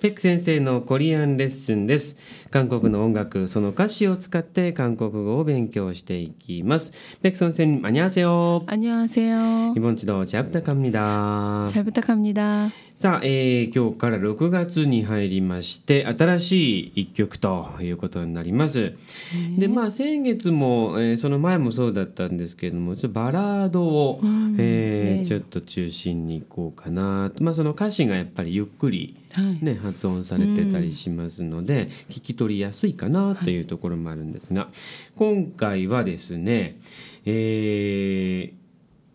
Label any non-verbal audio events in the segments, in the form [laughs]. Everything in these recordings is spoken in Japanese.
ペック先生のコリアンレッスンです。韓国の音楽その歌詞を使って韓国語を勉強していきますペック先生안녕하세요 안녕하세요 이번주도잘부탁합니다 잘 부탁합니다. さあ、えー今日から6月に入りまして新しい一曲ということになります。でまあ先月も、えーその前もそうだったんですけれどもちょっとバラードを、えーねちょっと中心にいこうかなとまあその歌詞がやっぱりゆっくり、はいね、発音されてたりしますので、聞き 取りやすいかなというところもあるんですが、今回はですね、えー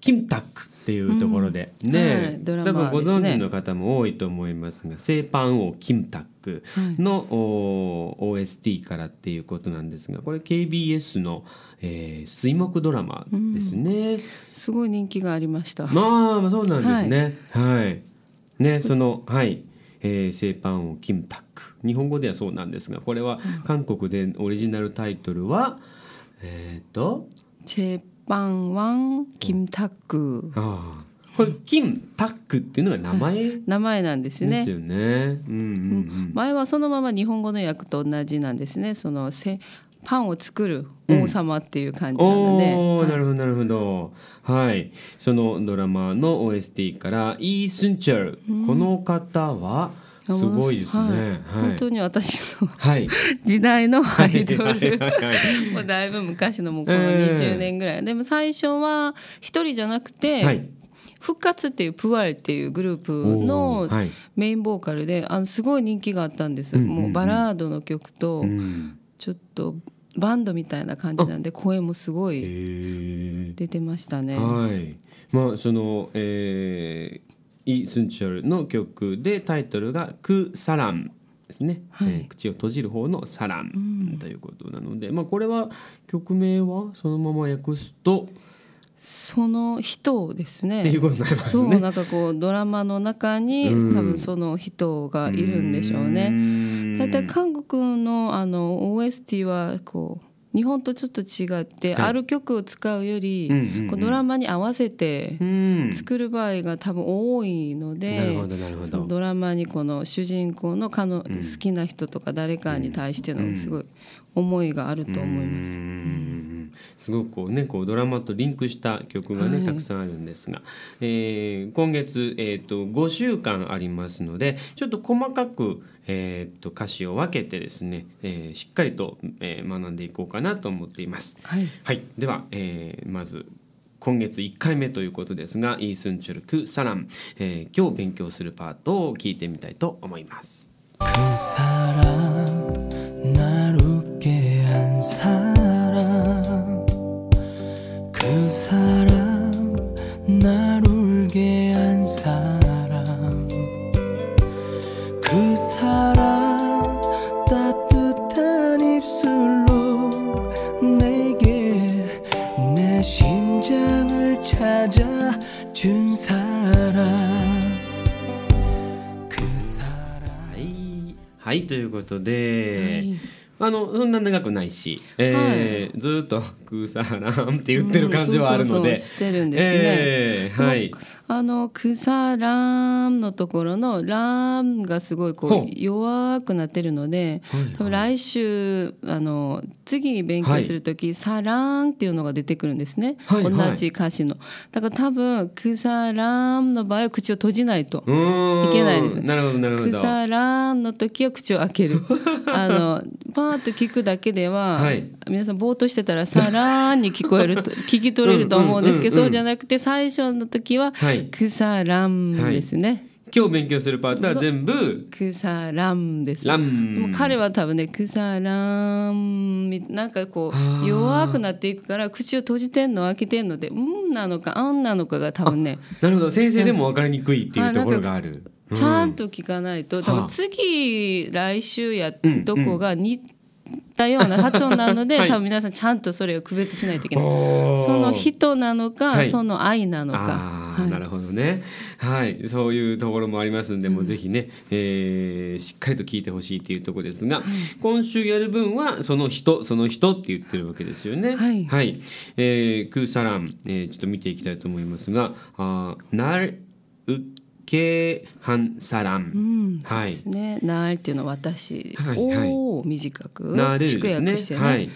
キムタクっていうところで、うんね、はいドラ多分ご存知の方も多いと思いますが「セーパン王キムタクの」お OST からっていうことなんですがこれ KBS の、えー水木ドラマですね。すごい人気がありました。まあそうなんですね。はい。ねそのはい。えー、製パンをキムタック。日本語ではそうなんですがこれは韓国でオリジナルタイトルは、えっ、とチェパンワンキムタック、ああこれ金タックっていうのが名前、名前なんですね。ですよね、うんうん。うん。前はそのまま日本語の訳と同じなんですね。そのせパンを作る王様っていう感じなので、おおなるほどなるほど。はい。そのドラマの OST からイー・スンチャル、この方はすごいですね。はいはい。本当に私のはい。[laughs] 時代のアイドル。[laughs] もうだいぶ昔のもうこのええ20年ぐらい、でも最初は一人じゃなくて、はい。復活っていうプワルっていうグループおのメインボーカルであのすごい人気があったんです、うんうんうん。もうバラードの曲とうんちょっとバンドみたいな感じなんで声もすごへいー出てましたね。はいまあそのえー、イ・スンチャルの曲でタイトルが「ク・サラン」ですね、はいえー口を閉じる方の「サラン」ということなので、まあこれは曲名はそのまま訳すとその人ですっていうね。ことになりますそうね。なんかこうドラマの中にうん多分その人がいるんでしょうね。ね大体韓国のあの OST はこう日本とちょっと違って、はい。ある曲を使うより、ドラマに合わせてうん。作る場合が多分多いので、ドラマにこの主人公のかの好きな人とか誰かに対してのすごい思いがあると思います。すごくこう、ね、こうドラマとリンクした曲がね、たくさんあるんですが、えー、今月、えーと、5週間ありますのでちょっと細かく、えーと、歌詞を分けてですね、えー、しっかりと、えー、学んでいこうかなと思っています。はい、はい、では、えー、まず今月1回目ということですが「イースンチュルクサラン」えー、今日勉強するパートを聞いてみたいと思います。 심장을 찾아준 사람 그 사람 はい、はい、ということで、はい あのそんな長くないし、えーずーっと「クーサーラン」って言ってる感じはあるので、うんそうそうそうしてるんですね。えーはい、あのクサランのところのランがすごいこう弱くなってるので、はい多分来週あの次勉強する時、サランっていうのが出てくるんですね、はいはい。同じ歌詞の。だから多分クサランの場合は口を閉じないといけないです。なるほどなるほクど。サランの時は口を開ける。[laughs] あのパーッと聞くだけでは、はい。皆さんぼーっとしてたらサラーンに聞こえると [laughs] 聞き取れると思うんですけど、そうじゃなくて最初の時ははい。クサランですね、今日勉強するパートは全部クサランです。ラでン。も彼は多分ねクサランみなんかこう弱くなっていくから口を閉じてんの開けてんのでうんなのかあんなのかが多分ねなるほど。先生でも分かりにくいっていうところがある。ちゃんと聞かないと、多はあ分次来週やうんどこが似たような発音なので、[laughs] はい。多分皆さんちゃんとそれを区別しないといけない。その人なのか、はい。その愛なのあか。はい。ーなるほどね。はい。そういうところもありますんで、もうぜひね、えーしっかりと聞いてほしいっていうところですが、今週やる分はその人その人って言ってるわけですよね。はい。えークーサラン、えーちょっと見ていきたいと思いますがあーなるうけはんさらん。はいですね。なーっていうのは私、はいはいおお短くなれる縮ですね。はい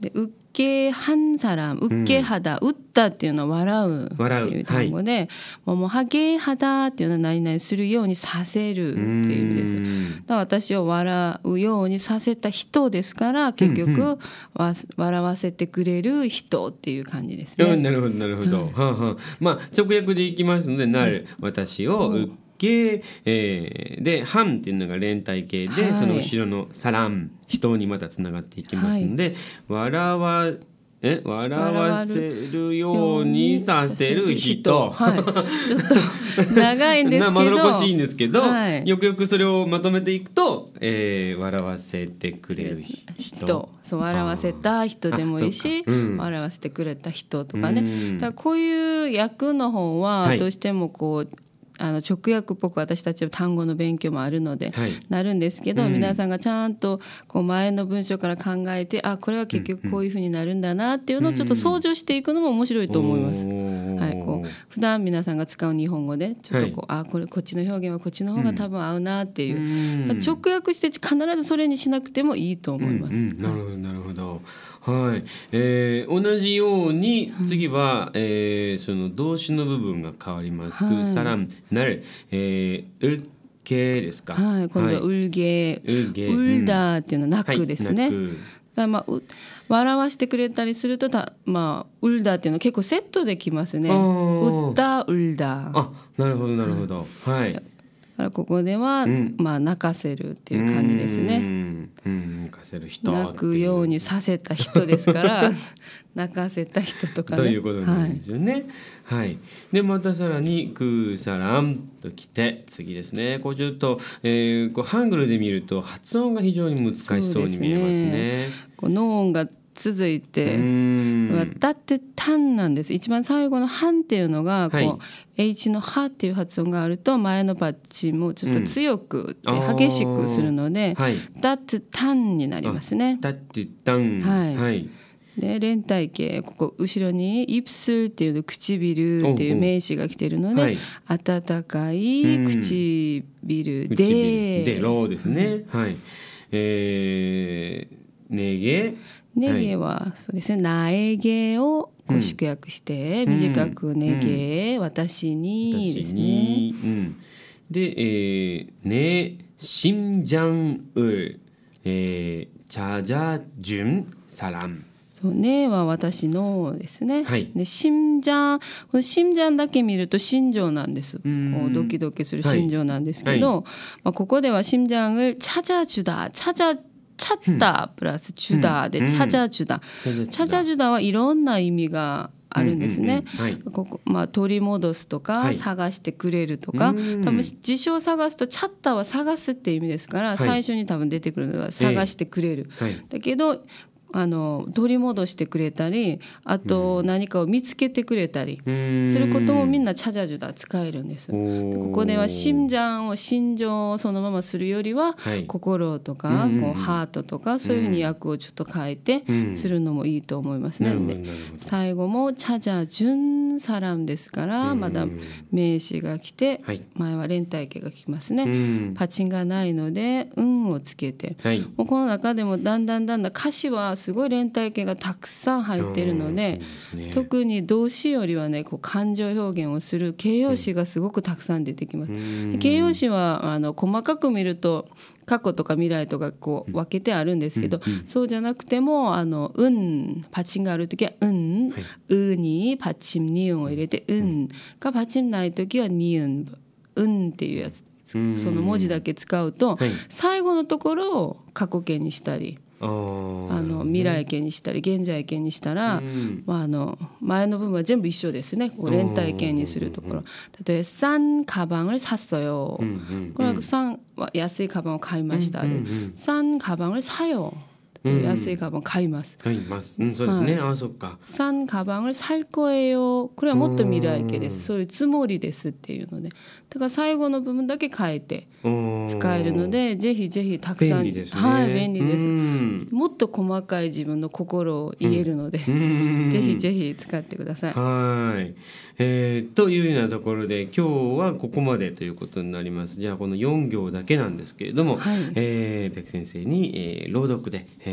で、けはんさらん、うっけはだ、うったっていうのは笑うって笑ういう単語で、もう。もうはげはだっていうのは何々するようにさせるっていう意味です。だから私を笑うようにさせた人ですから結局、わ笑わせてくれる人っていう感じですね。うんなるほどなるほど、はあはあ、まあ直訳でいきますので「なる」私を「うっけ」えーで「はん」っていうのが連帯形で、はいその後ろの「さらん」人にまたつながっていきますので「笑わ」え笑わせるようにさせる人。はい、ちょっと長いんですけど。[laughs] なまどろこしいんですけど、はい。よくよくそれをまとめていくと、えー笑わせてくれる人。人。そう笑わせた人でもいいあし、そうん。笑わせてくれた人とかね、うん。だこういう訳の本ははい。どうしてもこう、あの直訳っぽく私たちは単語の勉強もあるので、はい。なるんですけど、うん。皆さんがちゃんとこう前の文章から考えてあこれは結局こういうふうになるんだなっていうのをちょっと想像していくのも面白いと思います。はい、こう普段皆さんが使う日本語でちょっとこう、あこれこっちの表現はこっちの方が多分合うなっていう、うん。直訳して必ずそれにしなくてもいいと思います。うんうん。なるほどなるほど。はい、えー同じように次は、えーその動詞の部分が変わります。はいクサランなる、えー、うっけですか？はい、今度は「うるげ」うげうるだ」っていうのは泣くですね。はい泣くだからまあう笑わしてくれたりするとたまあ「うるだ」っていうのは結構セットできますね。うったう。だあ、なるほどなるほど。はい。からここでは、んまあ泣かせるっていう感じですうね。泣かせる人泣くようにさせた人ですから [laughs] 泣かせた人とかね。ということなんですよね。はい。でまたさらにクーサランときて次ですね。こうちょっと、えー、こうハングルで見ると発音が非常に難しそうに見えますね。こうノーンが続いて、だって「タン」なんです一番最後の「ハン」っていうのがこう、はい H の「ハ」っていう発音があると前のパッチもちょっと強く激しくするのではい。「だってタン」になりますね。タッチタン。はいはい。で連帯形ここ後ろに「イプス」っていうの唇っていう名詞が来てるので、はい温かい唇で、唇でローですね。はい。えー、ねげ。ネゲはそうですね苗毛をこう縮約して短くネゲ、私にですね。で、えー、ね、しんじゃんう、えー、チャジャジュンサラン。そうねは私のですね。はいで心臓この心臓だけ見ると心情なんです。こんうドキドキする心情なんですけど、まあここでは心臓をチャジャジュダ、チャジャチャッタプラスチュダでチャジャジュダ。チャジャジュダはいろんな意味があるんですね。うんうんうんはいここまあ、取り戻すとか、はい探してくれるとか、うん多分辞書を探すとチャッターは探すっていう意味ですから、い最初に多分出てくるのは探してくれる。はい。だけどあの取り戻してくれたりあと何かを見つけてくれたりすることもみんなチャジャジュダ使えるんです。ここでは心臓を心情をそのままするよりは、はい。心とか、こうハートとかそういうふうに訳をちょっと変えてうん。するのもいいと思いますね。で最後もチャジャジュンサラムですからまだ名詞が来てはい。前は連帯形が来ますうね。ん。パチンがないので「運」をつけて。はい。もうこの中でもだんだんだんだん歌詞はすごい連帯形がたくさん入っているのでね。特に動詞よりはねこう感情表現をする形容詞がすごくたくさん出てきます。で形容詞はあの細かく見ると過去とか未来とかこう分けてあるんですけど、そうじゃなくても「あの運」パチンがある時は「運」う」にパチンに「運」を入れて「運」がパチンない時は「に運」「運」っていうやつうん。その文字だけ使うと、はい。最後のところを過去形にしたりあーあの未来形にしたり現在形にしたら、うんまあ、あの前の部分は全部一緒ですねこう連帯形にするところ例えば「싼 가방을 샀어요」うんうんこれは「싼」は安いカバンを買いましたで「싼 가방을 사요」 と 安いカバン買います。買います。うん、そうですね。あ、そっか。 싼 가방을 살 거예요. 그래もっと未来形です。そういうつもりですっていうので、だから最後の部分だけ変えてうん使えるので、ぜひぜひたくさん便利ですね。はい便利ですう。んもっと細かい自分の心を言えるので、うんぜひぜひ使ってください。はい、えーというようなところで今日はここまでということになりますじゃあこの4行だけなんですけれども、はいえー、ペク先生に、えー朗読で、えー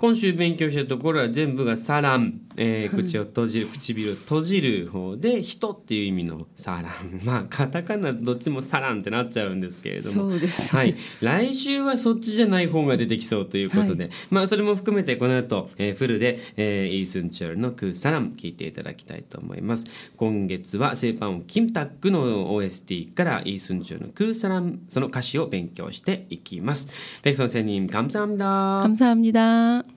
今週勉強したところは全部がサラン、えー口を閉じる唇を閉じる方で人っていう意味のサランまあカタカナどっちもサランってなっちゃうんですけれどもそうですはい、来週はそっちじゃない方が出てきそうということで、まあそれも含めてこの後、えーフルで、えーイースンチョルのクーサラン聞いていただきたいと思います今月はセーパンオキムタックの OST からイースンチョルのクーサランその歌詞を勉強していきます백선생님감사합니다 감사합니다.